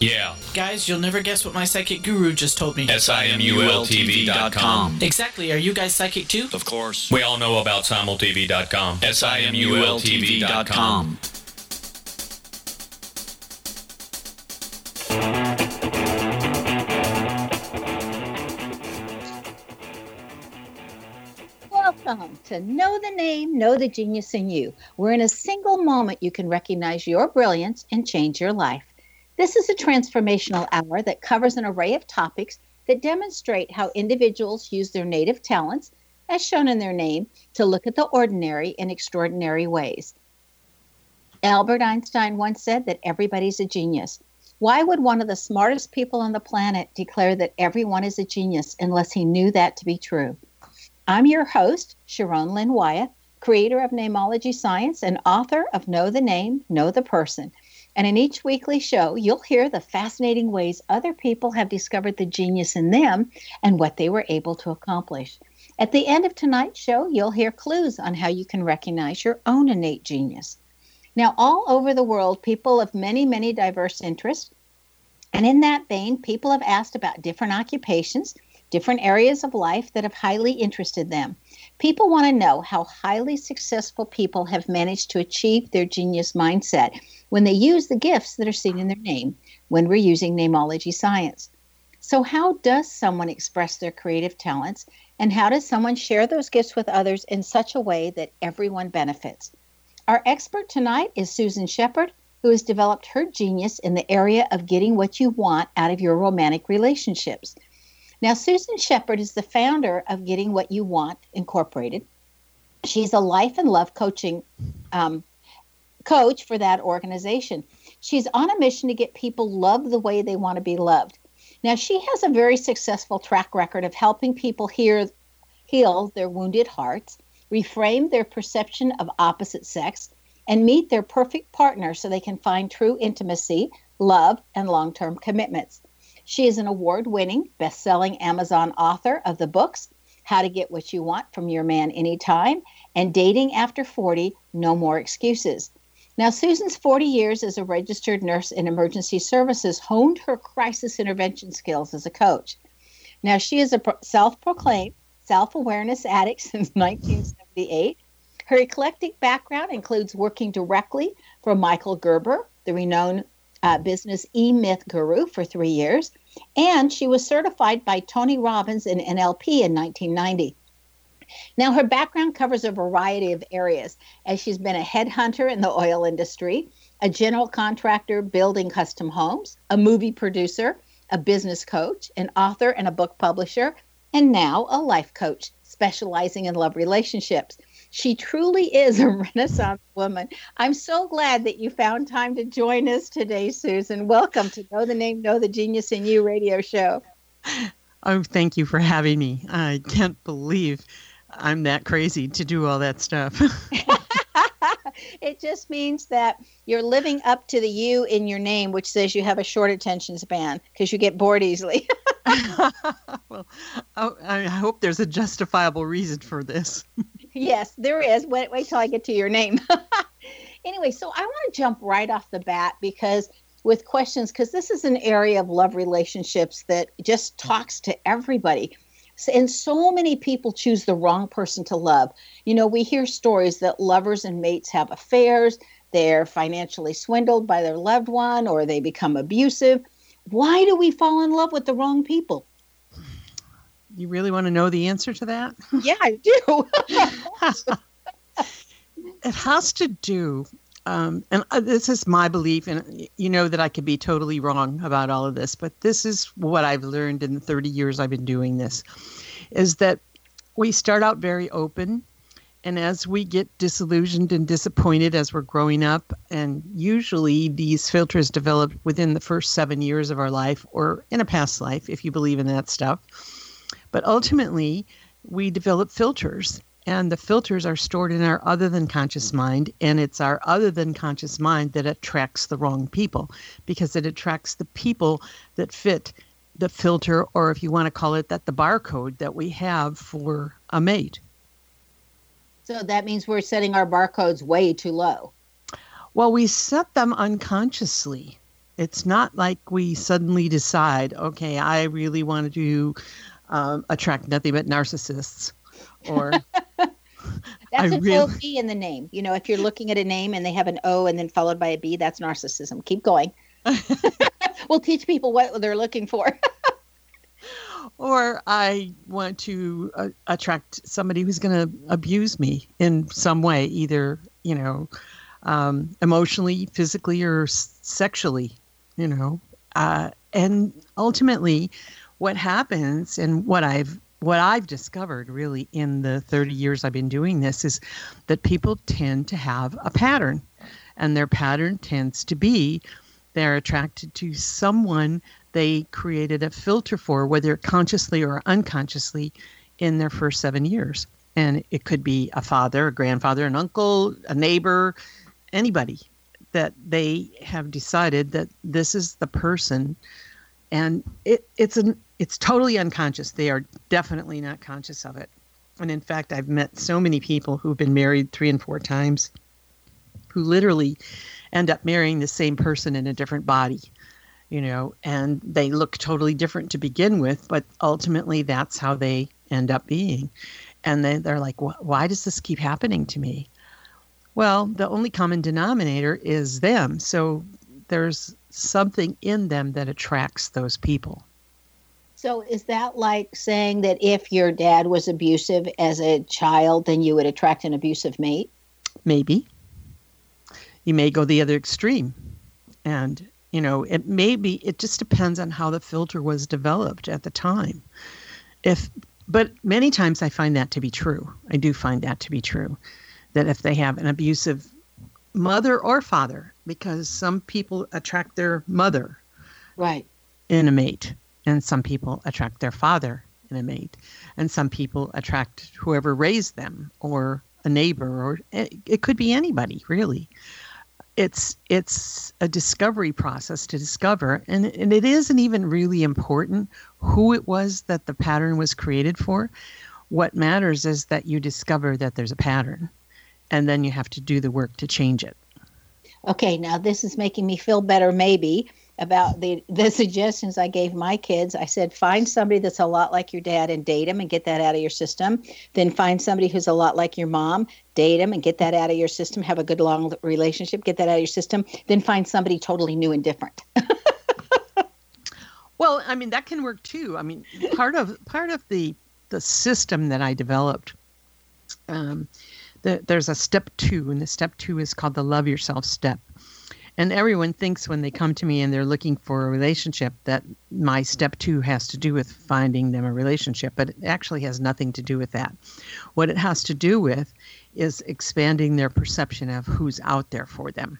Yeah. Guys, you'll never guess what my psychic guru just told me. S-I-M-U-L-T-V.com. Exactly. Are you guys psychic too? Of course. We all know about simultv.com. S-I-M-U-L-T-V.com. Welcome to Know the Name, Know the Genius in You, where in a single moment you can recognize your brilliance and change your life. This is a transformational hour that covers an array of topics that demonstrate how individuals use their native talents, as shown in their name, to look at the ordinary in extraordinary ways. Albert Einstein once said that everybody's a genius. Why would one of the smartest people on the planet declare that everyone is a genius unless he knew that to be true? I'm your host, Sharon Lynn Wyeth, creator of Namology Science and author of Know the Name, Know the Person. And in each weekly show, you'll hear the fascinating ways other people have discovered the genius in them and what they were able to accomplish. At the end of tonight's show, you'll hear clues on how you can recognize your own innate genius. Now, all over the world, people of many, many diverse interests. And in that vein, people have asked about different occupations, different areas of life that have highly interested them. People want to know how highly successful people have managed to achieve their genius mindset when they use the gifts that are seen in their name when we're using namology science. So, how does someone express their creative talents, and how does someone share those gifts with others in such a way that everyone benefits? Our expert tonight is Susan Sheppard, who has developed her genius in the area of getting what you want out of your romantic relationships. Now, Susan Sheppard is the founder of Getting What You Want Incorporated. She's a life and love coaching um, coach for that organization. She's on a mission to get people loved the way they want to be loved. Now, she has a very successful track record of helping people hear, heal their wounded hearts, reframe their perception of opposite sex, and meet their perfect partner so they can find true intimacy, love, and long term commitments. She is an award winning, best selling Amazon author of the books How to Get What You Want from Your Man Anytime and Dating After 40 No More Excuses. Now, Susan's 40 years as a registered nurse in emergency services honed her crisis intervention skills as a coach. Now, she is a self proclaimed self awareness addict since 1978. Her eclectic background includes working directly for Michael Gerber, the renowned uh, business e myth guru, for three years, and she was certified by Tony Robbins in NLP in 1990. Now, her background covers a variety of areas, as she's been a headhunter in the oil industry, a general contractor building custom homes, a movie producer, a business coach, an author, and a book publisher, and now a life coach specializing in love relationships. She truly is a Renaissance woman. I'm so glad that you found time to join us today, Susan. Welcome to Know the Name, Know the Genius in You radio show. Oh, thank you for having me. I can't believe I'm that crazy to do all that stuff. it just means that you're living up to the you in your name, which says you have a short attention span because you get bored easily. well, oh, I hope there's a justifiable reason for this. Yes, there is. Wait, wait till I get to your name. anyway, so I want to jump right off the bat because with questions, because this is an area of love relationships that just talks to everybody. And so many people choose the wrong person to love. You know, we hear stories that lovers and mates have affairs, they're financially swindled by their loved one, or they become abusive. Why do we fall in love with the wrong people? You really want to know the answer to that? Yeah, I do. it has to do um, and uh, this is my belief, and you know that I could be totally wrong about all of this, but this is what I've learned in the 30 years I've been doing this is that we start out very open. And as we get disillusioned and disappointed as we're growing up, and usually these filters develop within the first seven years of our life or in a past life, if you believe in that stuff. But ultimately, we develop filters and the filters are stored in our other than conscious mind and it's our other than conscious mind that attracts the wrong people because it attracts the people that fit the filter or if you want to call it that the barcode that we have for a mate. So that means we're setting our barcodes way too low. Well we set them unconsciously. It's not like we suddenly decide okay i really want to um, attract nothing but narcissists or that's I a really... B in the name. You know, if you're looking at a name and they have an O and then followed by a B, that's narcissism. Keep going. we'll teach people what they're looking for. or I want to uh, attract somebody who's going to abuse me in some way, either you know, um, emotionally, physically, or sexually. You know, uh, and ultimately, what happens and what I've what I've discovered really in the 30 years I've been doing this is that people tend to have a pattern, and their pattern tends to be they're attracted to someone they created a filter for, whether consciously or unconsciously, in their first seven years. And it could be a father, a grandfather, an uncle, a neighbor, anybody that they have decided that this is the person and it, it's an it's totally unconscious. They are definitely not conscious of it. And in fact, I've met so many people who've been married three and four times who literally end up marrying the same person in a different body, you know, and they look totally different to begin with, but ultimately that's how they end up being. And they, they're like, why does this keep happening to me? Well, the only common denominator is them. So there's something in them that attracts those people. So is that like saying that if your dad was abusive as a child, then you would attract an abusive mate? Maybe. You may go the other extreme. And, you know, it may be, it just depends on how the filter was developed at the time. If, but many times I find that to be true. I do find that to be true. That if they have an abusive mother or father, because some people attract their mother. Right. In a mate and some people attract their father in a mate and some people attract whoever raised them or a neighbor or it, could be anybody really. It's it's a discovery process to discover and, and it isn't even really important who it was that the pattern was created for. What matters is that you discover that there's a pattern and then you have to do the work to change it. Okay now this is making me feel better maybe about the the suggestions I gave my kids. I said find somebody that's a lot like your dad and date him and get that out of your system. Then find somebody who's a lot like your mom, date him and get that out of your system. Have a good long relationship, get that out of your system. Then find somebody totally new and different. well, I mean that can work too. I mean part of part of the the system that I developed. Um, the, there's a step two, and the step two is called the love yourself step and everyone thinks when they come to me and they're looking for a relationship that my step two has to do with finding them a relationship, but it actually has nothing to do with that. What it has to do with is expanding their perception of who's out there for them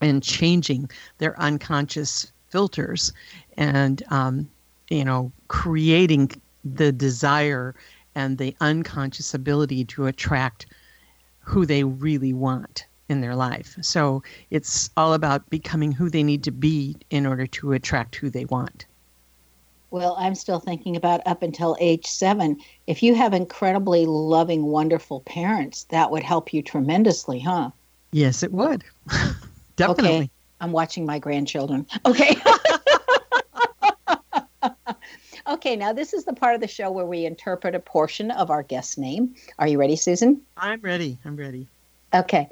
and changing their unconscious filters and, um, you know, creating the desire and the unconscious ability to attract who they really want in their life. So it's all about becoming who they need to be in order to attract who they want. Well, I'm still thinking about up until age seven. If you have incredibly loving, wonderful parents, that would help you tremendously, huh? Yes, it would. Definitely. Okay. I'm watching my grandchildren. Okay. okay, now this is the part of the show where we interpret a portion of our guest name. Are you ready, Susan? I'm ready. I'm ready. Okay.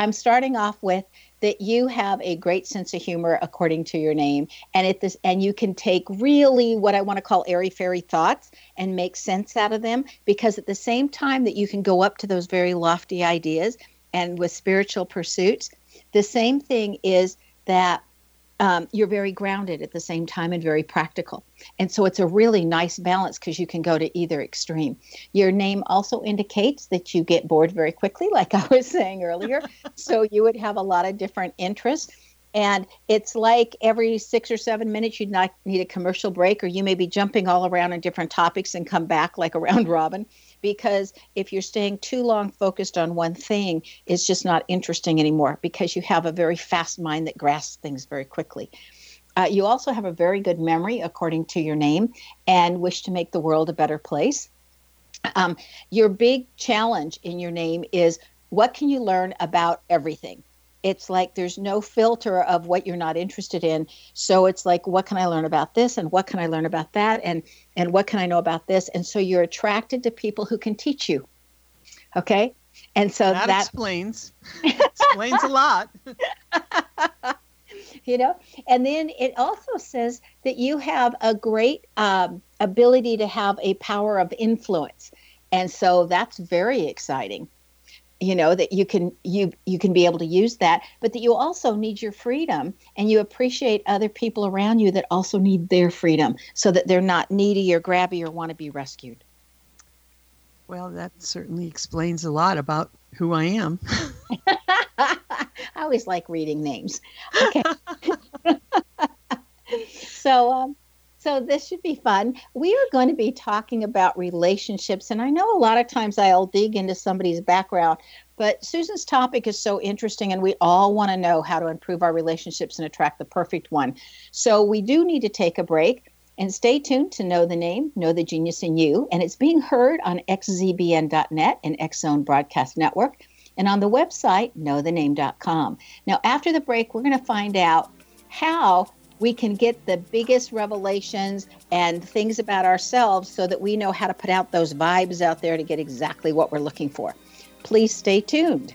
I'm starting off with that you have a great sense of humor according to your name. And it this and you can take really what I want to call airy fairy thoughts and make sense out of them because at the same time that you can go up to those very lofty ideas and with spiritual pursuits The same thing is that um, you're very grounded at the same time and very practical. And so it's a really nice balance because you can go to either extreme. Your name also indicates that you get bored very quickly, like I was saying earlier. so you would have a lot of different interests. And it's like every six or seven minutes, you'd not need a commercial break, or you may be jumping all around on different topics and come back like a round robin. Because if you're staying too long focused on one thing, it's just not interesting anymore because you have a very fast mind that grasps things very quickly. Uh, you also have a very good memory, according to your name, and wish to make the world a better place. Um, your big challenge in your name is what can you learn about everything? It's like there's no filter of what you're not interested in. So it's like what can i learn about this? And what can i learn about that? And and what can i know about this? And so you're attracted to people who can teach you. Okay? And so that, that explains explains a lot. You know? And then it also says that you have a great um, ability to have a power of influence. And so that's very exciting you know that you can you you can be able to use that but that you also need your freedom and you appreciate other people around you that also need their freedom so that they're not needy or grabby or want to be rescued. Well that certainly explains a lot about who i am. I always like reading names. Okay. So um, so this should be fun. We are going to be talking about relationships, and I know a lot of times I'll dig into somebody's background, but Susan's topic is so interesting, and we all want to know how to improve our relationships and attract the perfect one. So we do need to take a break. And stay tuned to Know the Name, Know the Genius in You. And it's being heard on xzbn.net and Zone Broadcast Network and on the website knowthename.com. Now, after the break, we're going to find out how we can get the biggest revelations and things about ourselves so that we know how to put out those vibes out there to get exactly what we're looking for. Please stay tuned.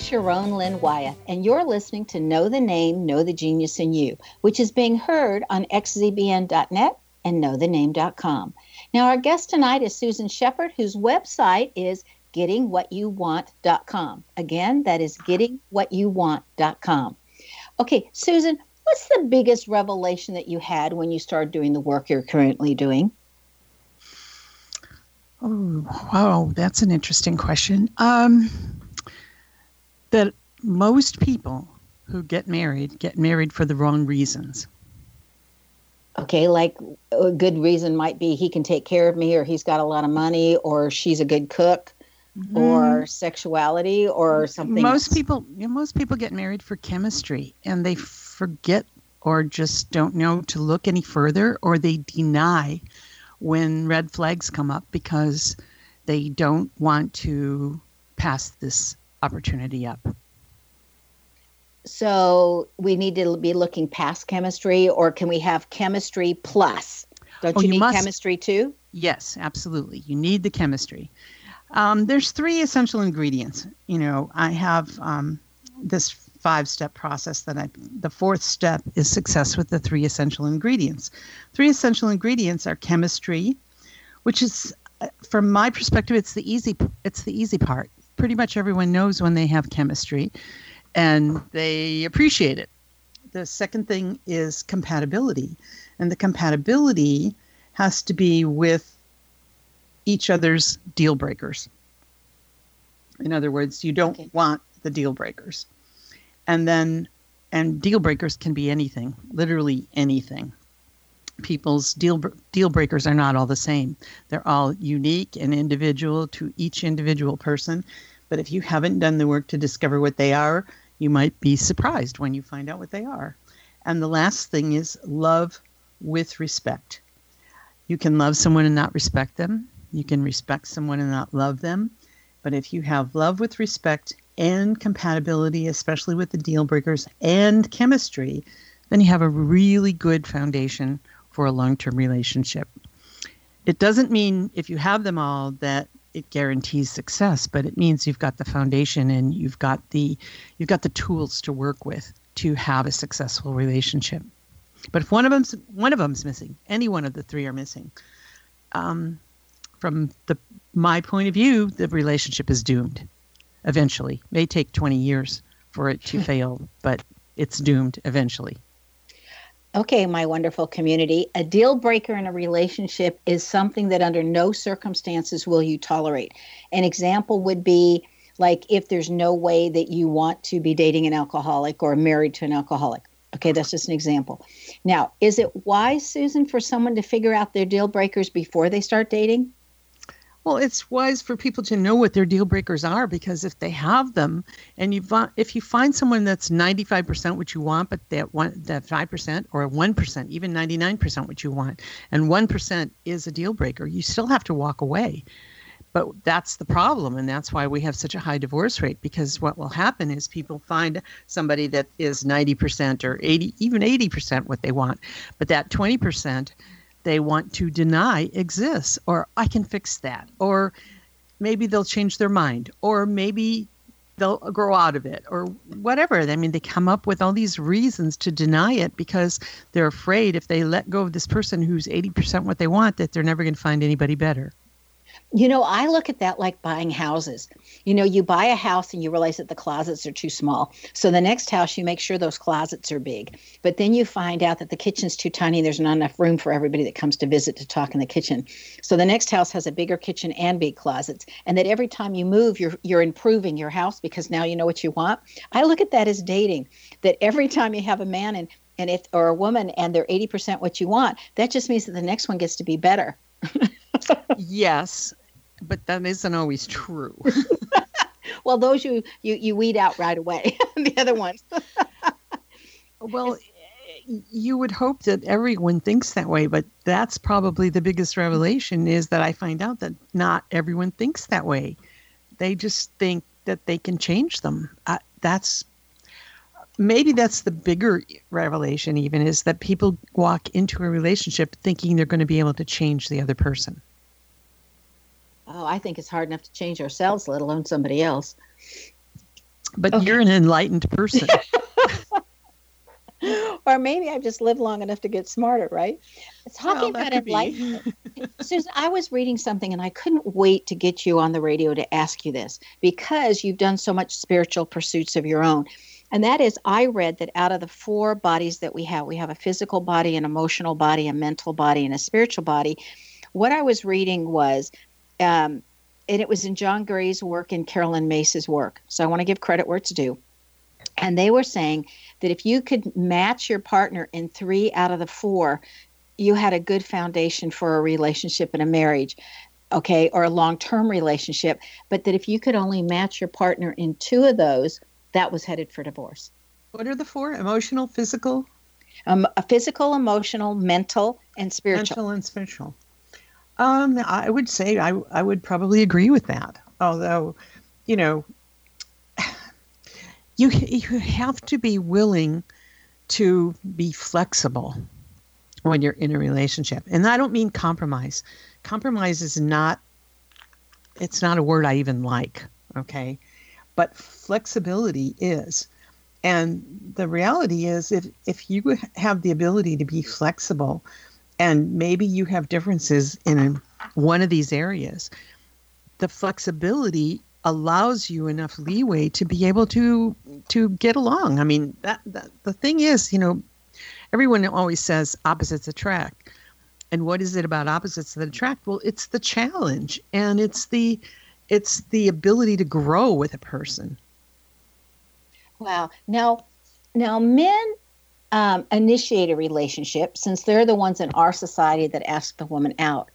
Sharon Lynn Wyeth, and you're listening to Know the Name, Know the Genius in You, which is being heard on xzbn.net and knowthename.com. Now, our guest tonight is Susan Sheppard, whose website is gettingwhatyouwant.com. Again, that is gettingwhatyouwant.com. Okay, Susan, what's the biggest revelation that you had when you started doing the work you're currently doing? Oh, wow, that's an interesting question. Um, that most people who get married get married for the wrong reasons. Okay, like a good reason might be he can take care of me, or he's got a lot of money, or she's a good cook, mm-hmm. or sexuality, or something. Most people, you know, most people get married for chemistry, and they forget or just don't know to look any further, or they deny when red flags come up because they don't want to pass this opportunity up. So we need to be looking past chemistry, or can we have chemistry plus? Don't oh, you, you, need must, chemistry too? Yes, absolutely. You need the chemistry. Um, there's three essential ingredients. You know, I have um, this five step process that I, the fourth step is success with the three essential ingredients. Three essential ingredients are chemistry, which is, uh, from my perspective, it's the easy, it's the easy part pretty much everyone knows when they have chemistry and they appreciate it. The second thing is compatibility. And the compatibility has to be with each other's deal breakers. In other words, you don't okay. want the deal breakers. And then, and deal breakers can be anything, literally anything. People's deal deal breakers are not all the same. They're all unique and individual to each individual person, but if you haven't done the work to discover what they are, you might be surprised when you find out what they are. And the last thing is love with respect. You can love someone and not respect them. You can respect someone and not love them. But if you have love with respect and compatibility, especially with the deal breakers and chemistry, then you have a really good foundation for a long term relationship. It doesn't mean if you have them all that it guarantees success, but it means you've got the foundation and you've got the you've got the tools to work with to have a successful relationship. But if one of them's one of them's missing, any one of the three are missing, um, from the my point of view, the relationship is doomed. Eventually, it may take twenty years for it to fail, but it's doomed eventually. Okay, my wonderful community. A deal breaker in a relationship is something that under no circumstances will you tolerate. An example would be like if there's no way that you want to be dating an alcoholic or married to an alcoholic. Okay, that's just an example. Now, is it wise, Susan, for someone to figure out their deal breakers before they start dating? Well, it's wise for people to know what their deal breakers are because if they have them, and you if you find someone that's ninety five percent what you want, but that one that five percent or one percent, even ninety nine percent what you want, and one percent is a deal breaker, you still have to walk away. But that's the problem, and that's why we have such a high divorce rate. Because what will happen is people find somebody that is ninety percent or eighty, even eighty percent what they want, but that twenty percent they want to deny exists, or I can fix that, or maybe they'll change their mind, or maybe they'll grow out of it, or whatever. I mean, they come up with all these reasons to deny it because they're afraid if they let go of this person who's 80% what they want, that they're never going to find anybody better. You know, I look at that like buying houses. You know, you buy a house and you realize that the closets are too small. So the next house, you make sure those closets are big. But then you find out that the kitchen's too tiny. There's not enough room for everybody that comes to visit to talk in the kitchen. So the next house has a bigger kitchen and big closets. And that every time you move, you're you're improving your house because now you know what you want. I look at that as dating. That every time you have a man and and if or a woman and they're 80% what you want, that just means that the next one gets to be better. yes, but that isn't always true. well, those you, you you weed out right away. the other ones. well, you would hope that everyone thinks that way, but that's probably the biggest revelation is that I find out that not everyone thinks that way. They just think that they can change them. Uh, that's maybe that's the bigger revelation even is that people walk into a relationship thinking they're going to be able to change the other person oh, I think it's hard enough to change ourselves, let alone somebody else. But okay. you're an enlightened person. or maybe I've just lived long enough to get smarter, right? Talking well, about enlightenment. Susan, I was reading something and I couldn't wait to get you on the radio to ask you this because you've done so much spiritual pursuits of your own. And that is, I read that out of the four bodies that we have, we have a physical body, an emotional body, a mental body, and a spiritual body. What I was reading was um, and it was in John Gray's work and Carolyn Myss's work. So I want to give credit where it's due. And they were saying that if you could match your partner in three out of the four, you had a good foundation for a relationship and a marriage, okay, or a long term relationship. But that if you could only match your partner in two of those, that was headed for divorce. What are the four? Emotional, physical? Um, a physical, emotional, mental, and spiritual. Mental and spiritual. Um, I would say I, I would probably agree with that. Although, you know, you you have to be willing to be flexible when you're in a relationship, and I don't mean compromise. Compromise is not. It's not a word I even like. Okay, but flexibility is. And the reality is, if if you have the ability to be flexible, and maybe you have differences in one of these areas. The flexibility allows you enough leeway to be able to to get along. I mean that, that the thing is you know everyone always says opposites attract. And what is it about opposites that attract? Well it's the challenge and it's the it's the ability to grow with a person. Wow. Now now men um, initiate a relationship since they're the ones in our society that ask the woman out.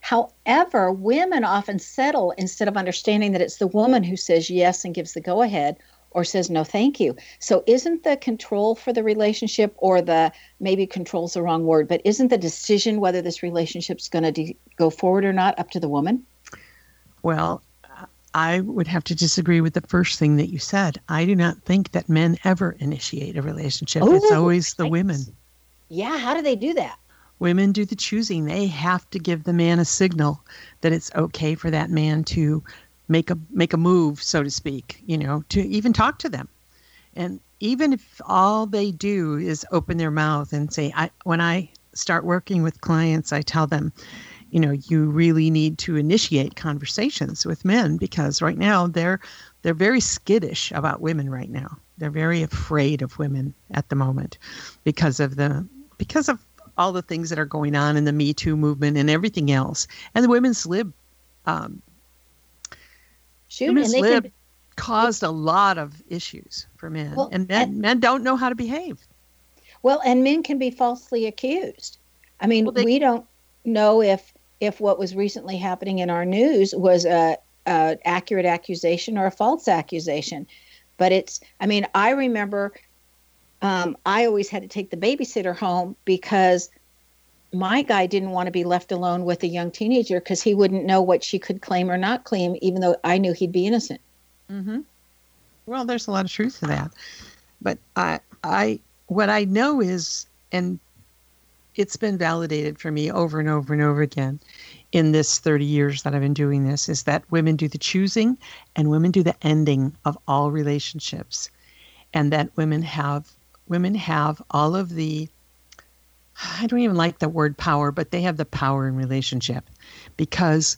However, women often settle instead of understanding that it's the woman who says yes and gives the go ahead or says no thank you. So isn't the control for the relationship or the maybe control's the wrong word, but isn't the decision whether this relationship's going to de- go forward or not up to the woman? Well, I would have to disagree with the first thing that you said. I do not think that men ever initiate a relationship. Oh, it's always the women. Yeah, how do they do that? Women do the choosing. They have to give the man a signal that it's okay for that man to make a make a move, so to speak, you know, to even talk to them. And even if all they do is open their mouth and say, I when I start working with clients, I tell them, you know you really need to initiate conversations with men because right now they're they're very skittish about women right now. They're very afraid of women at the moment because of the because of all the things that are going on in the me too movement and everything else. And the women's lib um, Shoot, women's lib can, caused a lot of issues for men. Well, and men and, men don't know how to behave. Well and men can be falsely accused. I mean well, they, we don't know if if what was recently happening in our news was a, a accurate accusation or a false accusation. But it's, I mean, I remember um, I always had to take the babysitter home because my guy didn't want to be left alone with a young teenager because he wouldn't know what she could claim or not claim, even though I knew he'd be innocent. Mm-hmm. Well, there's a lot of truth to that, but I, I, what I know is, and it's been validated for me over and over and over again in this 30 years that I've been doing this is that women do the choosing and women do the ending of all relationships and that women have women have all of the I don't even like the word power, but they have the power in relationship because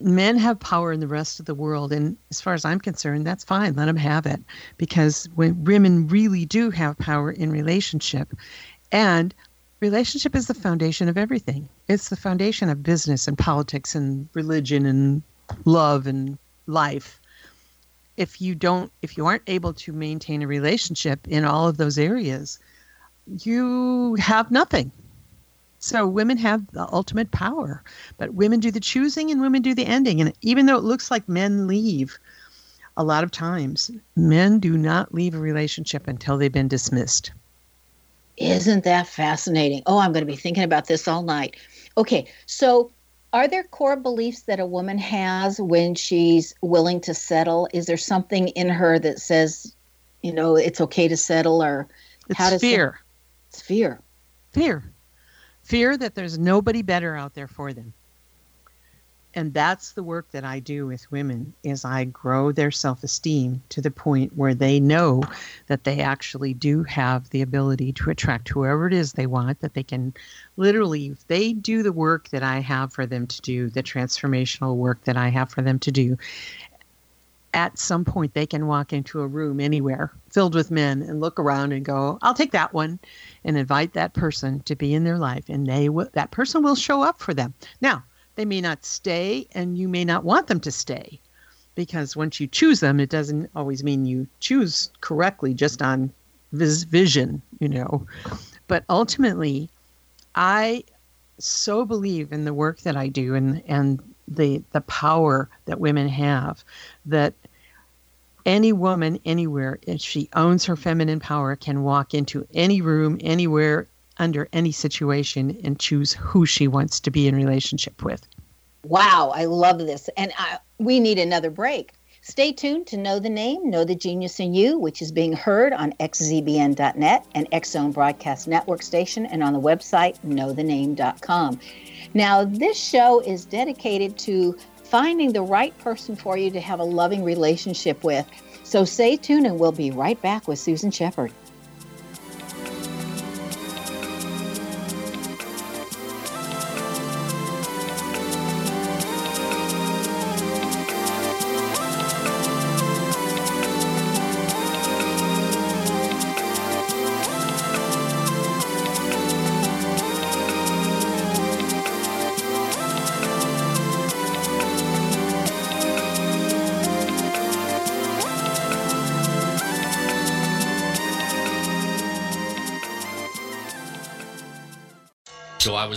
men have power in the rest of the world. And as far as I'm concerned, that's fine. Let them have it because when women really do have power in relationship, and relationship is the foundation of everything. It's the foundation of business and politics and religion and love and life. If you don't, if you aren't able to maintain a relationship in all of those areas, you have nothing. So women have the ultimate power, but women do the choosing and women do the ending. And even though it looks like men leave, a lot of times men do not leave a relationship until they've been dismissed. Isn't that fascinating? Oh, I'm going to be thinking about this all night. Okay, so are there core beliefs that a woman has when she's willing to settle? Is there something in her that says, you know, it's okay to settle or it's how does fear. It's fear. Fear. Fear that there's nobody better out there for them and that's the work that I do with women is I grow their self-esteem to the point where they know that they actually do have the ability to attract whoever it is they want that they can literally if they do the work that I have for them to do the transformational work that I have for them to do at some point they can walk into a room anywhere filled with men and look around and go I'll take that one and invite that person to be in their life and they will that person will show up for them. Now they may not stay, and you may not want them to stay because once you choose them, it doesn't always mean you choose correctly just on vis- vision, you know. But ultimately, I so believe in the work that I do and, and the, the power that women have that any woman anywhere, if she owns her feminine power, can walk into any room, anywhere, under any situation and choose who she wants to be in relationship with. Wow, I love this. And I, we need another break. Stay tuned to Know the Name, Know the Genius in You, which is being heard on xzbn.net and Zone Broadcast Network Station and on the website knowthename.com. Now, this show is dedicated to finding the right person for you to have a loving relationship with. So stay tuned and we'll be right back with Susan Sheppard.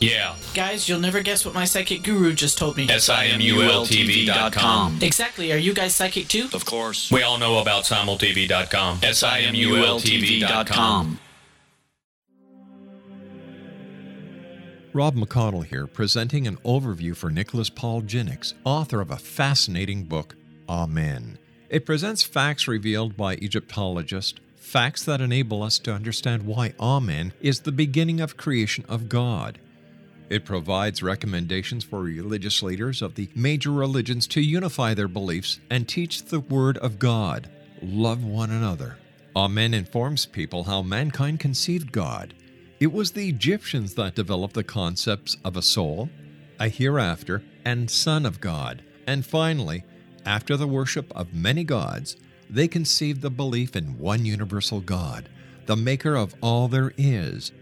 Yeah. Guys, you'll never guess what my psychic guru just told me. SIMULTV.com. Exactly. Are you guys psychic too? Of course. We all know about SimulTV.com. SIMULTV.com. Rob McConnell here, presenting an overview for Nicholas Paul Jennings, author of a fascinating book, Amen. It presents facts revealed by Egyptologists, facts that enable us to understand why Amen is the beginning of creation of God. It provides recommendations for religious leaders of the major religions to unify their beliefs and teach the Word of God. Love one another. Amen informs people how mankind conceived God. It was the Egyptians that developed the concepts of a soul, a hereafter, and Son of God. And finally, after the worship of many gods, they conceived the belief in one universal God, the maker of all there is,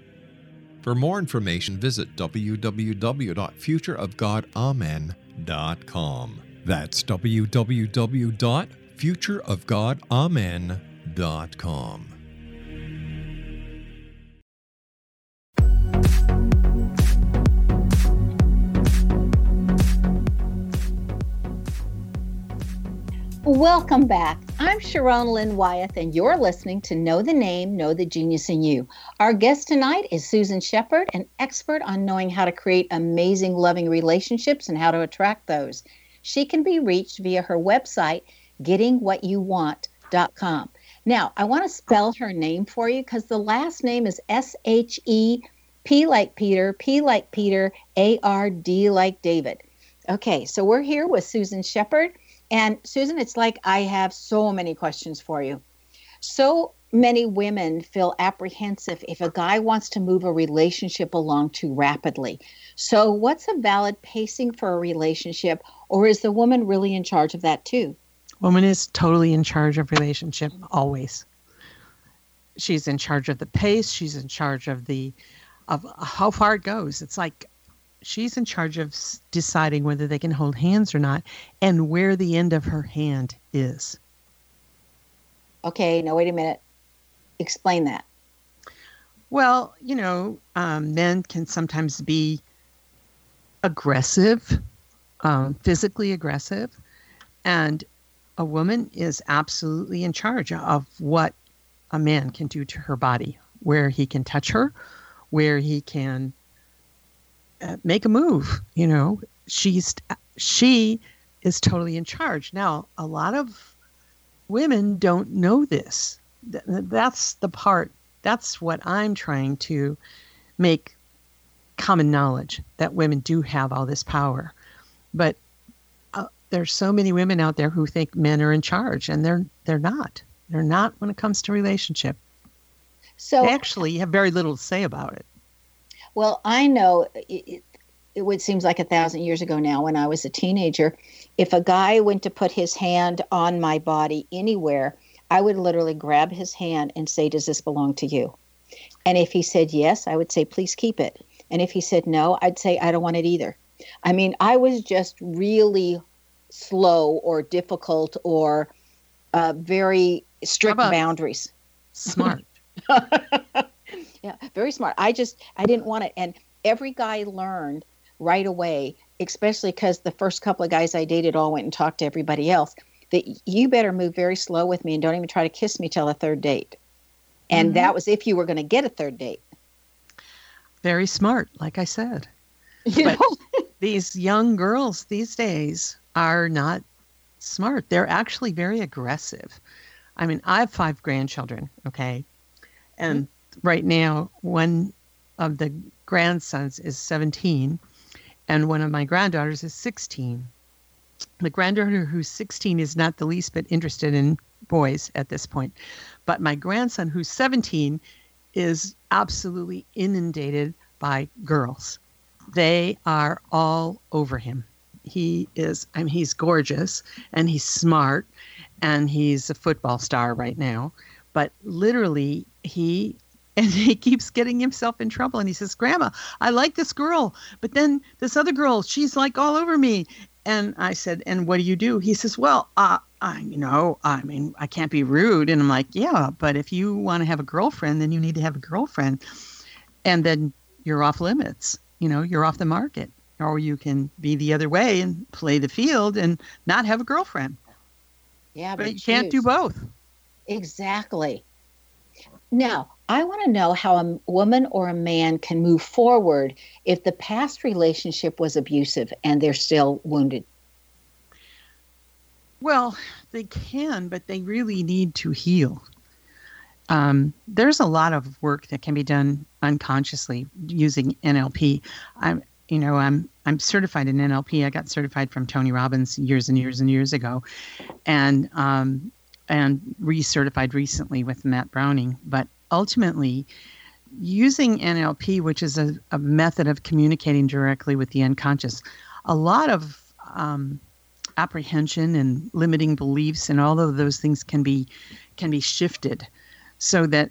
For more information, visit www.futureofgodamen.com. That's www.futureofgodamen.com. Welcome back. I'm Sharon Lynn Wyeth, and you're listening to Know the Name, Know the Genius in You. Our guest tonight is Susan Sheppard, an expert on knowing how to create amazing, loving relationships and how to attract those. She can be reached via her website, gettingwhatyouwant.com. Now, I want to spell her name for you because the last name is S H E P like Peter, P like Peter, A R D like David. Okay, so we're here with Susan Sheppard. And Susan, it's like I have so many questions for you. So many women feel apprehensive if a guy wants to move a relationship along too rapidly. So, what's a valid pacing for a relationship, or is the woman really in charge of that too? Woman is totally in charge of relationship always. She's in charge of the pace. She's in charge of the of how far it goes. It's like she's in charge of deciding whether they can hold hands or not and where the end of her hand is. Okay, now wait a minute. Explain that. Well, you know, um, men can sometimes be aggressive, um, physically aggressive, and a woman is absolutely in charge of what a man can do to her body, where he can touch her, where he can uh, make a move. You know, she's she is totally in charge. Now, a lot of women don't know this. That's the part. That's what I'm trying to make common knowledge that women do have all this power. But uh, there's so many women out there who think men are in charge, and they're they're not. They're not when it comes to relationship. So they actually have very little to say about it. Well, I know it, it, it seems like a thousand years ago now when I was a teenager. If a guy went to put his hand on my body anywhere, I would literally grab his hand and say, Does this belong to you? And if he said yes, I would say, Please keep it. And if he said no, I'd say, I don't want it either. I mean, I was just really slow or difficult or uh, very strict boundaries. Smart. yeah, very smart. I just I didn't want it, and every guy learned right away, especially because the first couple of guys I dated all went and talked to everybody else. That you better move very slow with me and don't even try to kiss me till a third date. And mm-hmm. that was if you were going to get a third date. Very smart, like I said. You but know? these young girls these days are not smart. They're actually very aggressive. I mean, I have five grandchildren, okay? And right now, one of the grandsons is 17, and one of my granddaughters is 16. The granddaughter who's 16 is not the least bit interested in boys at this point. But my grandson, who's 17, is absolutely inundated by girls. They are all over him. He is, I mean, he's gorgeous and he's smart and he's a football star right now. But literally, he and he keeps getting himself in trouble and he says grandma i like this girl but then this other girl she's like all over me. And i said and what do you do? He says well uh, I, you know i mean i can't be rude. And i'm like yeah but if you want to have a girlfriend then you need to have a girlfriend and then you're off limits you know you're off the market or you can be the other way and play the field and not have a girlfriend. Yeah but, but you can't do both. Exactly now I want to know how a woman or a man can move forward if the past relationship was abusive and they're still wounded. Well, they can, but they really need to heal. Um, there's a lot of work that can be done unconsciously using NLP. I'm, you know, I'm I'm certified in NLP. I got certified from Tony Robbins years and years and years ago, and um, and recertified recently with Matt Browning. But ultimately, using NLP, which is a, a method of communicating directly with the unconscious, a lot of um, apprehension and limiting beliefs and all of those things can be can be shifted so that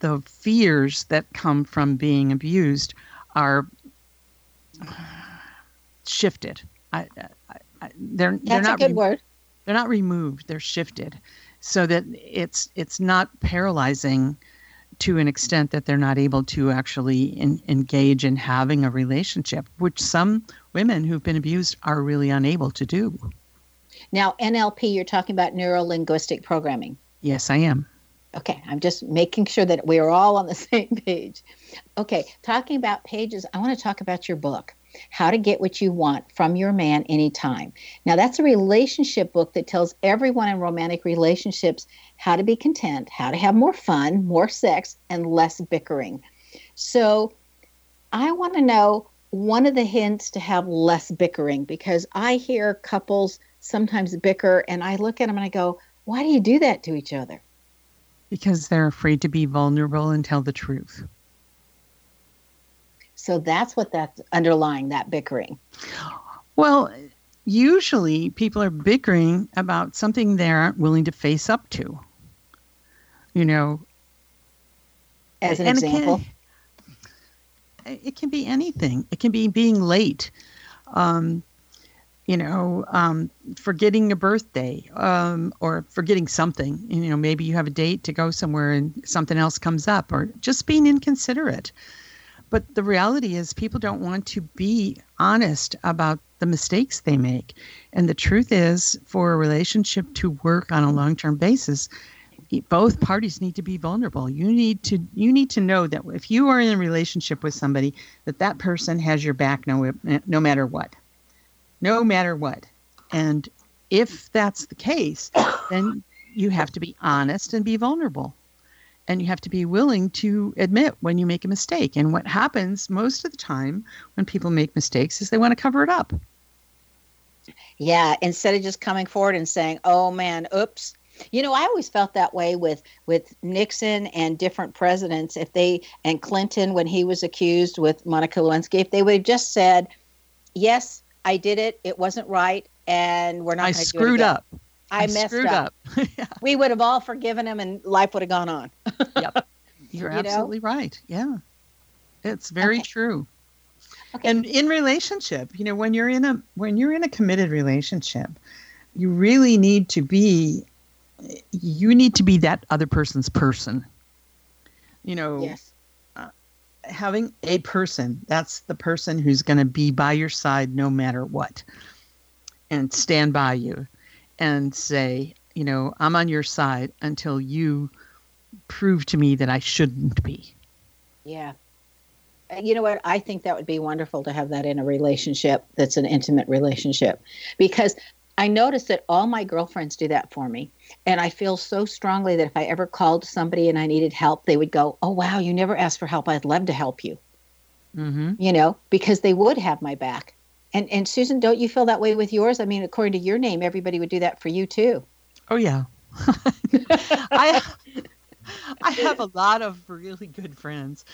the fears that come from being abused are shifted. I, I, I, they're That's they're not a good re- word. they're not removed. They're shifted, so that it's it's not paralyzing to an extent that they're not able to actually in, engage in having a relationship, which some women who've been abused are really unable to do. Now, NLP, you're talking about neuro linguistic programming. Yes, I am. Okay, I'm just making sure that we are all on the same page. Okay, talking about pages, I want to talk about your book, How to Get What You Want from Your Man Anytime. Now, that's a relationship book that tells everyone in romantic relationships how to be content, how to have more fun, more sex, and less bickering. So, I want to know one of the hints to have less bickering because I hear couples sometimes bicker and I look at them and I go, why do you do that to each other? Because they're afraid to be vulnerable and tell the truth. So that's what that's underlying that bickering. Well, usually people are bickering about something they aren't willing to face up to. You know, As an and it example, can, it can be anything. It can be being late. Um, you know, um, forgetting a birthday um, or forgetting something. You know, maybe you have a date to go somewhere and something else comes up, or just being inconsiderate. But the reality is, people don't want to be honest about the mistakes they make. And the truth is, for a relationship to work on a long term basis, both parties need to be vulnerable. You need to you need to know that if you are in a relationship with somebody, that that person has your back no no matter what, no matter what. And if that's the case, then you have to be honest and be vulnerable and you have to be willing to admit when you make a mistake. And what happens most of the time when people make mistakes is they want to cover it up. yeah, instead of just coming forward and saying, "Oh man, oops." You know, I always felt that way with with Nixon and different presidents. If they and Clinton when he was accused with Monica Lewinsky, if they would have just said, "Yes, I did it. It wasn't right, and we're not." I gonna do it screwed up. I, messed screwed up. up. yeah, We would have all forgiven him, and life would have gone on. yep. You're You know? absolutely right. Yeah. It's very Okay. true. Okay. And in relationship, you know, when you're in a when you're in a committed relationship, you really need to be you need to be that other person's person. You know, yes. Uh, having a person that's the person who's going to be by your side no matter what and stand by you and say you know i'm on your side until you prove to me that i shouldn't be Yeah. You know what? I think that would be wonderful to have that in a relationship that's an intimate relationship because I notice that all my girlfriends do that for me. And I feel so strongly that if I ever called somebody and I needed help, they would go, Oh, wow, you never asked for help. I'd love to help you, mm-hmm. you know, because they would have my back. And, and Susan, don't you feel that way with yours? I mean, according to your name, everybody would do that for you too. oh yeah i i have a lot of really good friends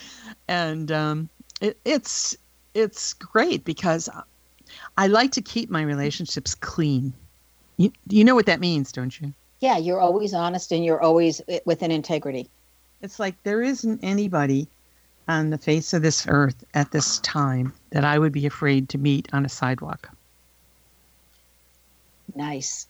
and um it, it's it's great because i like to keep my relationships clean you, you know what that means don't you Yeah, you're always honest and you're always uh, within integrity. It's like there isn't anybody on the face of this earth at this time that I would be afraid to meet on a sidewalk. Nice.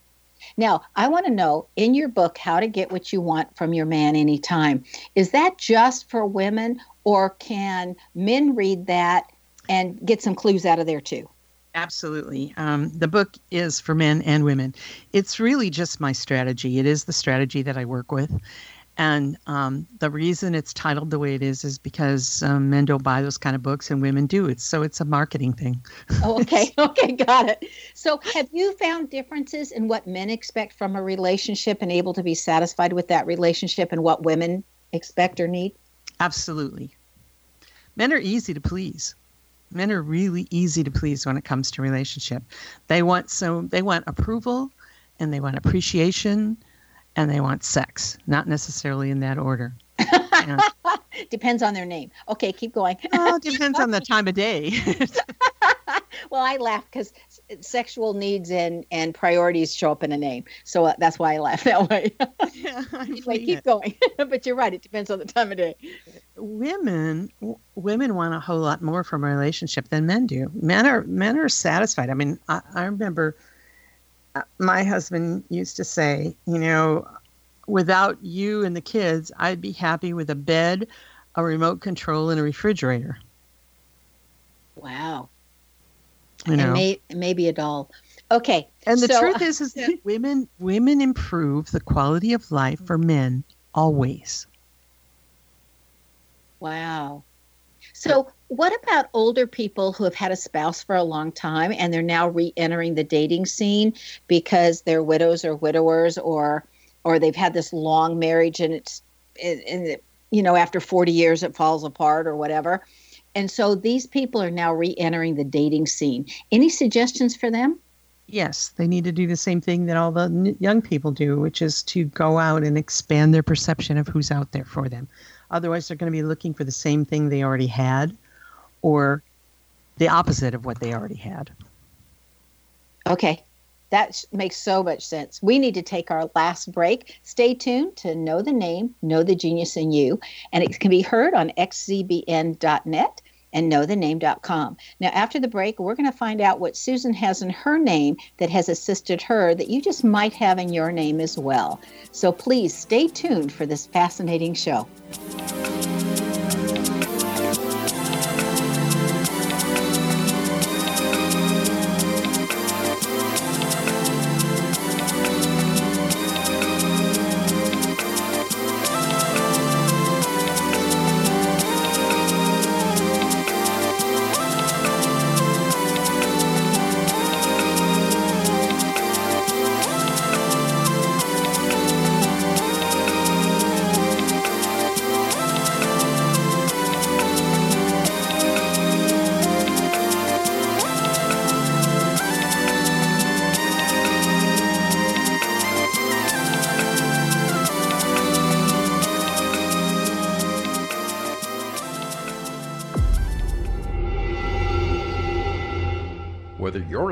Now, I want to know in your book, How to Get What You Want from Your Man Anytime, is that just for women or can men read that and get some clues out of there too? Absolutely. Um, the book is for men and women. It's really just my strategy. It is the strategy that I work with. And um, the reason it's titled the way it is is because um, men don't buy those kind of books and women do. It's so it's a marketing thing. Oh, okay. okay, got it. So, have you found differences in what men expect from a relationship and able to be satisfied with that relationship and what women expect or need? Absolutely. Men are easy to please. Men are really easy to please when it comes to relationship. They want so they want approval and they want appreciation and they want sex, not necessarily in that order. Depends on their name. Okay, keep going. well, it depends on the time of day. well, I laugh because sexual needs and and priorities show up in a name. So uh, that's why I laugh that way. yeah, anyway, keep going. but you're right. It depends on the time of day. Women women want a whole lot more from a relationship than men do. Men are men are satisfied. I mean, I, I remember my husband used to say, you know, without you and the kids, I'd be happy with a bed, a remote control, and a refrigerator. Wow. You know? and may, maybe a doll. Okay. And the so, truth is, is that women women improve the quality of life for men always. Wow. So, what about older people who have had a spouse for a long time and they're now re-entering the dating scene because they're widows or widowers or or they've had this long marriage and it's and you know after 40 years it falls apart or whatever and so these people are now re entering the dating scene. Any suggestions for them? Yes, they need to do the same thing that all the young people do, which is to go out and expand their perception of who's out there for them. Otherwise, they're going to be looking for the same thing they already had or the opposite of what they already had. Okay. That makes so much sense. We need to take our last break. Stay tuned to Know the Name, Know the Genius in You, and it can be heard on xzbn.net and knowthename.com. Now, after the break, we're going to find out what Susan has in her name that has assisted her that you just might have in your name as well. So please stay tuned for this fascinating show.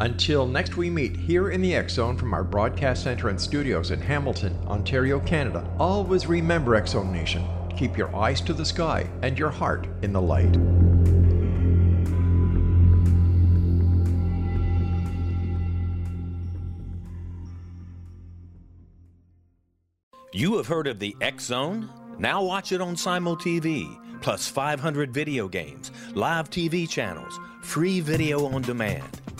Until next we meet here in the X Zone from our broadcast center and studios in Hamilton, Ontario, Canada, always remember X Zone Nation. Keep your eyes to the sky and your heart in the light. You have heard of the X Zone? Now watch it on Simul TV, plus 500 video games, live TV channels, free video on demand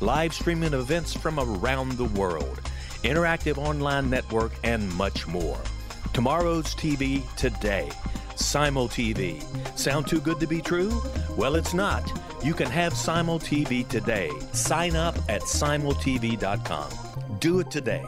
Live streaming events from around the world. Interactive online network, and much more. Tomorrow's TV today. Simul TV. Sound too good to be true? Well, it's not. You can have Simul TV today. Sign up at simultv.com. Do it today.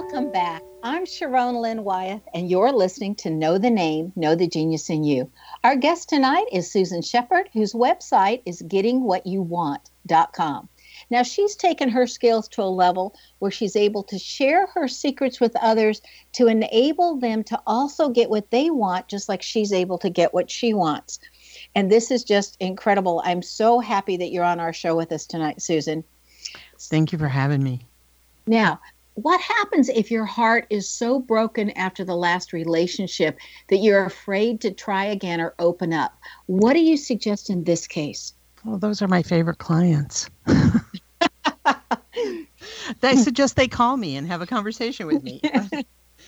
Welcome back. I'm Sharon Lynn Wyeth, and you're listening to Know the Name, Know the Genius in You. Our guest tonight is Susan Sheppard, whose website is gettingwhatyouwant.com. Now, she's taken her skills to a level where she's able to share her secrets with others to enable them to also get what they want, just like she's able to get what she wants. And this is just incredible. I'm so happy that you're on our show with us tonight, Susan. Thank you for having me. Now, what happens if your heart is so broken after the last relationship that you're afraid to try again or open up? What do you suggest in this case? Well, those are my favorite clients. I suggest they call me and have a conversation with me.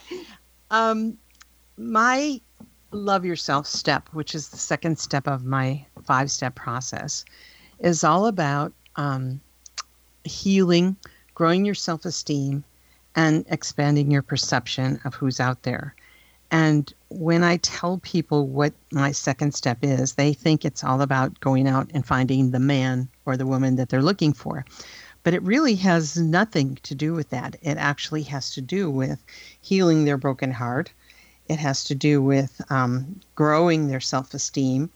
um, my love yourself step, which is the second step of my five step process, is all about um, healing, growing your self esteem, and expanding your perception of who's out there. And when I tell people what my second step is, they think it's all about going out and finding the man or the woman that they're looking for. But it really has nothing to do with that. It actually has to do with healing their broken heart. It has to do with um, growing their self esteem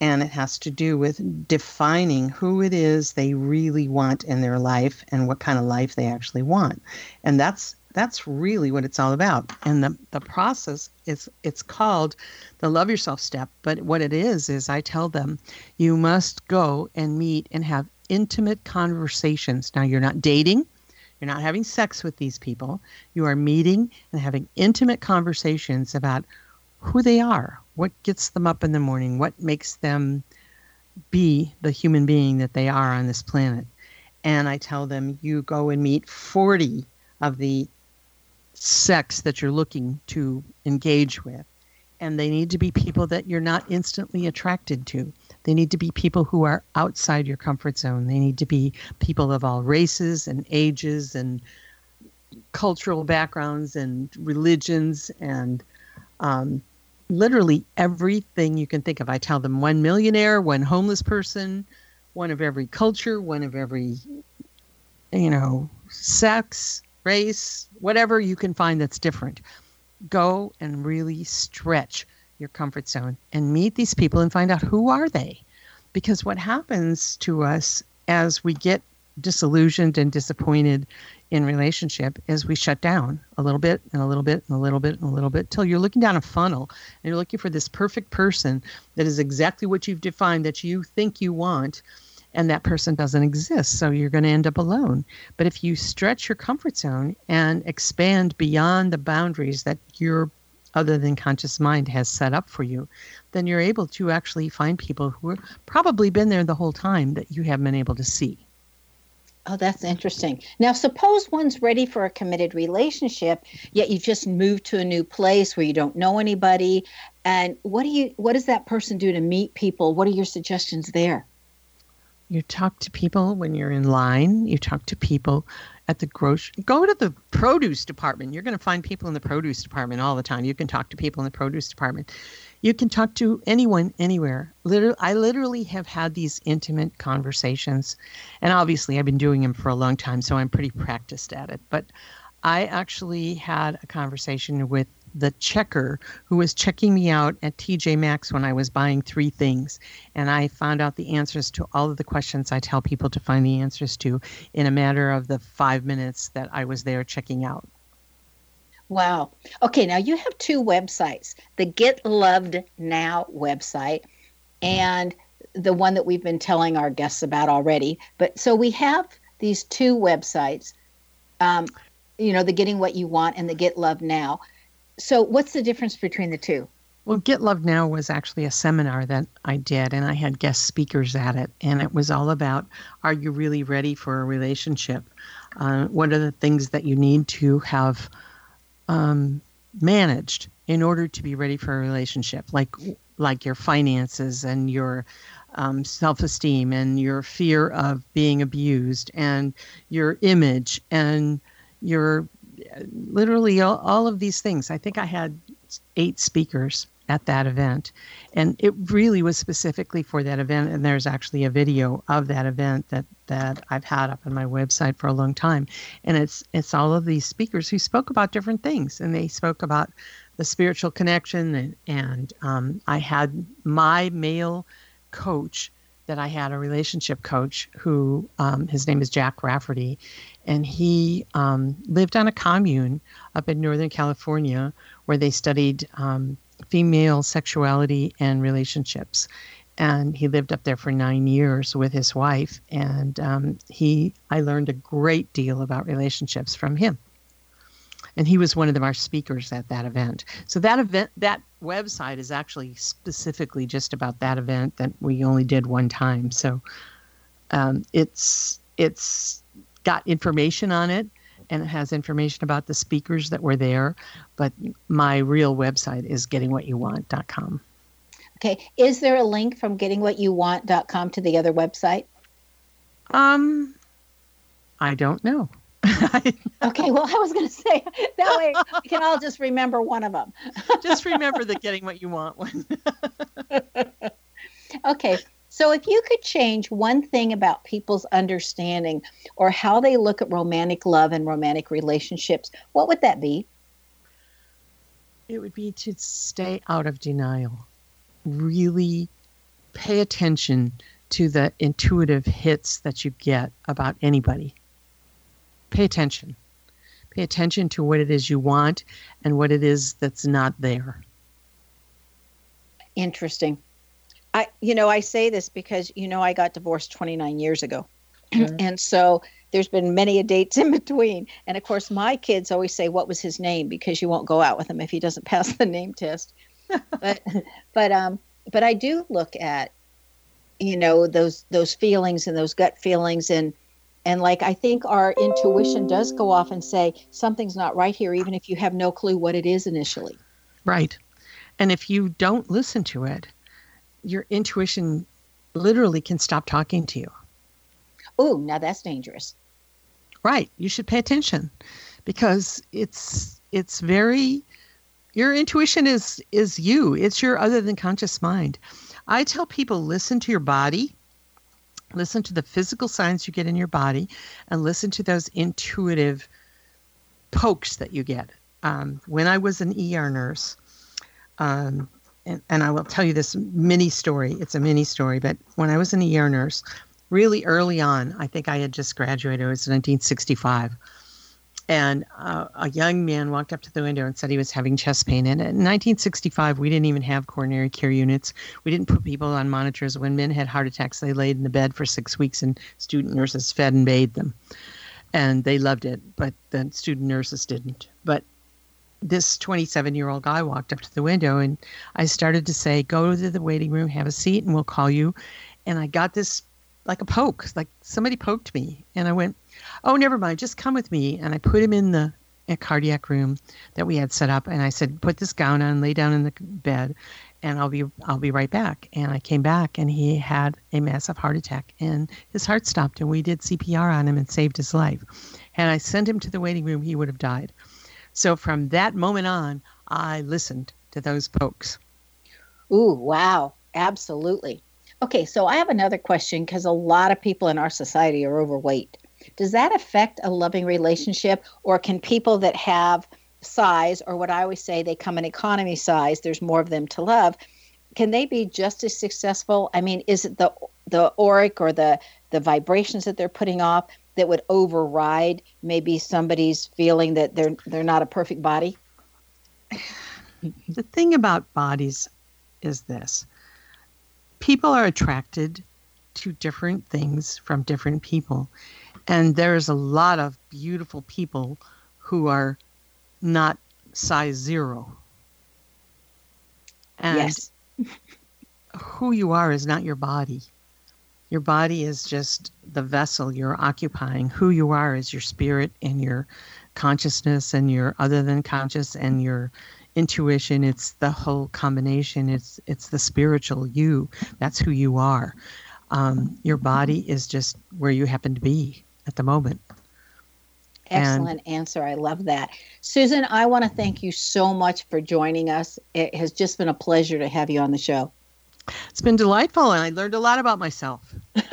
and it has to do with defining who it is they really want in their life and what kind of life they actually want. And that's that's really what it's all about. And the, the process is it's called the love yourself step. But what it is is i tell them you must go and meet and have intimate conversations. Now you're not dating. You're not having sex with these people. You are meeting and having intimate conversations about who they are what gets them up in the morning, what makes them be the human being that they are on this planet. And I tell them, you go and meet 40 of the sex that you're looking to engage with. And they need to be people that you're not instantly attracted to. They need to be people who are outside your comfort zone. They need to be people of all races and ages and cultural backgrounds and religions and um, literally everything you can think of. I tell them one millionaire, one homeless person, one of every culture, one of every, you know, sex, race, whatever you can find that's different. Go and really stretch your comfort zone and meet these people and find out who are they. Because what happens to us as we get disillusioned and disappointed in relationship is we shut down a little bit and a little bit and a little bit and a little bit till you're looking down a funnel and you're looking for this perfect person that is exactly what you've defined that you think you want and that person doesn't exist. So you're going to end up alone. But if you stretch your comfort zone and expand beyond the boundaries that your other than conscious mind has set up for you then you're able to actually find people who have probably been there the whole time that you haven't been able to see Oh, that's interesting. Now, suppose one's ready for a committed relationship, yet you just moved to a new place where you don't know anybody. And what do you what does that person do to meet people? What are your suggestions there? You talk to people when you're in line. You talk to people at the grocery. Go to the produce department. You're going to find people in the produce department all the time. You can talk to people in the produce department. You can talk to anyone, anywhere. Literally, I literally have had these intimate conversations, and obviously, I've been doing them for a long time, so I'm pretty practiced at it. But I actually had a conversation with the checker who was checking me out at TJ Maxx when I was buying three things. And I found out the answers to all of the questions I tell people to find the answers to in a matter of the five minutes that I was there checking out. Wow. Okay, now you have two websites the Get Loved Now website and the one that we've been telling our guests about already. But so we have these two websites, um, you know, the Getting What You Want and the Get Loved Now. So what's the difference between the two? Well, Get Loved Now was actually a seminar that I did, and I had guest speakers at it. And it was all about are you really ready for a relationship? Uh, what are the things that you need to have um, managed in order to be ready for a relationship? Like, like your finances and your um, self esteem and your fear of being abused and your image and your literally all, all of these things. I think I had eight speakers at that event. And it really was specifically for that event. And there's actually a video of that event that, that I've had up on my website for a long time. And it's it's all of these speakers who spoke about different things. And they spoke about the spiritual connection and, and um, I had my male coach that I had a relationship coach who um, his name is Jack Rafferty, and he um, lived on a commune up in Northern California where they studied um, female sexuality and relationships. And he lived up there for nine years with his wife, and um, he I learned a great deal about relationships from him. And he was one of the, our speakers at that event. So that event, that website is actually specifically just about that event that we only did one time. So um, it's it's got information on it and it has information about the speakers that were there. But my real website is gettingwhatyouwant.com. Okay. Is there a link from gettingwhatyouwant.com to the other website? Um, I don't know. okay, well, I was going to say that way we can all just remember one of them. just remember the getting what you want one. okay, so if you could change one thing about people's understanding or how they look at romantic love and romantic relationships, what would that be? It would be to stay out of denial. Really pay attention to the intuitive hits that you get about anybody pay attention. Pay attention to what it is you want and what it is that's not there. Interesting. I you know, I say this because you know I got divorced 29 years ago. Mm-hmm. and so there's been many a dates in between. And of course my kids always say what was his name because you won't go out with him if he doesn't pass the name test. but but um but I do look at you know those those feelings and those gut feelings and and like I think our intuition does go off and say something's not right here, even if you have no clue what it is initially. Right. And if you don't listen to it, your intuition literally can stop talking to you. Oh, now that's dangerous. Right. You should pay attention because it's it's very your intuition is is you. It's your other than conscious mind. I tell people listen to your body listen to the physical signs you get in your body and listen to those intuitive pokes that you get. Um, when I was an ER nurse, um, and, and, I will tell you this mini story. It's a mini story, but when I was an ER nurse, really early on, I think I had just graduated. It was 1965 and uh, a young man walked up to the window and said he was having chest pain. And in 1965, we didn't even have coronary care units. We didn't put people on monitors. When men had heart attacks, they laid in the bed for six weeks, and student nurses fed and bathed them. And they loved it, but the student nurses didn't. But this 27 year old guy walked up to the window, and I started to say, Go to the waiting room, have a seat, and we'll call you. And I got this like a poke, like somebody poked me. And I went, oh, never mind, just come with me. And I put him in the cardiac room that we had set up, and I said, put this gown on, lay down in the bed, and I'll be I'll be right back. And I came back, and he had a massive heart attack, and his heart stopped, and we did CPR on him and saved his life. Had I sent him to the waiting room, he would have died. So from that moment on, I listened to those folks. Ooh, wow, absolutely. Okay, so I have another question because a lot of people in our society are overweight does that affect a loving relationship or can people that have size or what i always say they come in economy size there's more of them to love can they be just as successful i mean is it the the auric or the the vibrations that they're putting off that would override maybe somebody's feeling that they're they're not a perfect body the thing about bodies is this people are attracted to different things from different people. And there's a lot of beautiful people who are not size zero. And yes. who you are is not your body. Your body is just the vessel you're occupying. Who you are is your spirit and your consciousness and your other than conscious and your intuition. It's the whole combination. It's it's the spiritual you. That's who you are. Um, your body is just where you happen to be at the moment. Excellent and, answer. I love that. Susan, I want to thank you so much for joining us. It has just been a pleasure to have you on the show. It's been delightful, and I learned a lot about myself.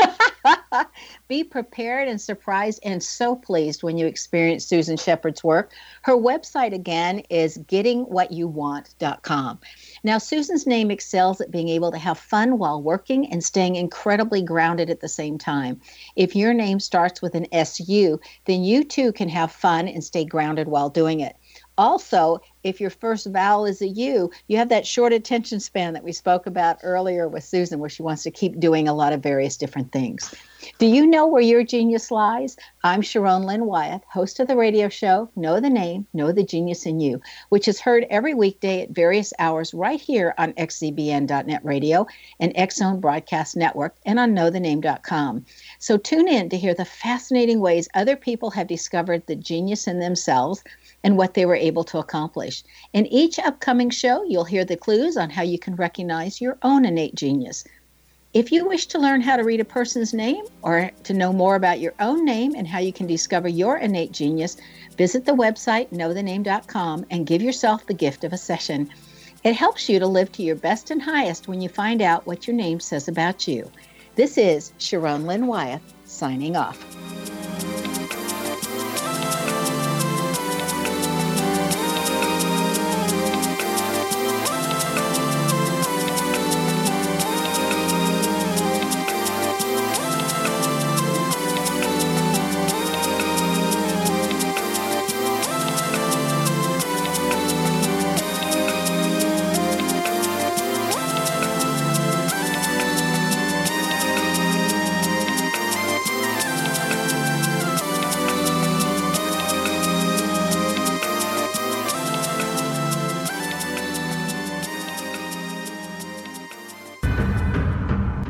Be prepared and surprised and so pleased when you experience Susan Sheppard's work. Her website again is gettingwhatyouwant.com. Now, Susan's name excels at being able to have fun while working and staying incredibly grounded at the same time. If your name starts with an SU, then you too can have fun and stay grounded while doing it. Also, if your first vowel is a U, you have that short attention span that we spoke about earlier with Susan, where she wants to keep doing a lot of various different things. Do you know where your genius lies? I'm Sharon Lynn Wyeth, host of the radio show Know the Name, Know the Genius in You, which is heard every weekday at various hours right here on xzbn.net radio and Zone Broadcast Network and on knowthename.com. So tune in to hear the fascinating ways other people have discovered the genius in themselves and what they were able to accomplish. In each upcoming show, you'll hear the clues on how you can recognize your own innate genius. If you wish to learn how to read a person's name or to know more about your own name and how you can discover your innate genius, visit the website knowthename.com and give yourself the gift of a session. It helps you to live to your best and highest when you find out what your name says about you. This is Sharon Lynn Wyeth signing off.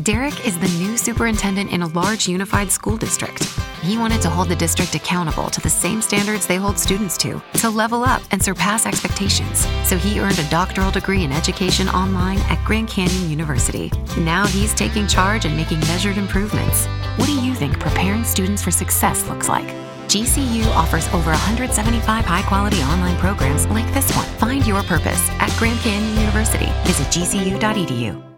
Derek is the new superintendent in a large unified school district. He wanted to hold the district accountable to the same standards they hold students to, to level up and surpass expectations. So he earned a doctoral degree in education online at Grand Canyon University. Now he's taking charge and making measured improvements. What do you think preparing students for success looks like? GCU offers over 175 high quality online programs like this one. Find your purpose at Grand Canyon University. Visit gcu.edu.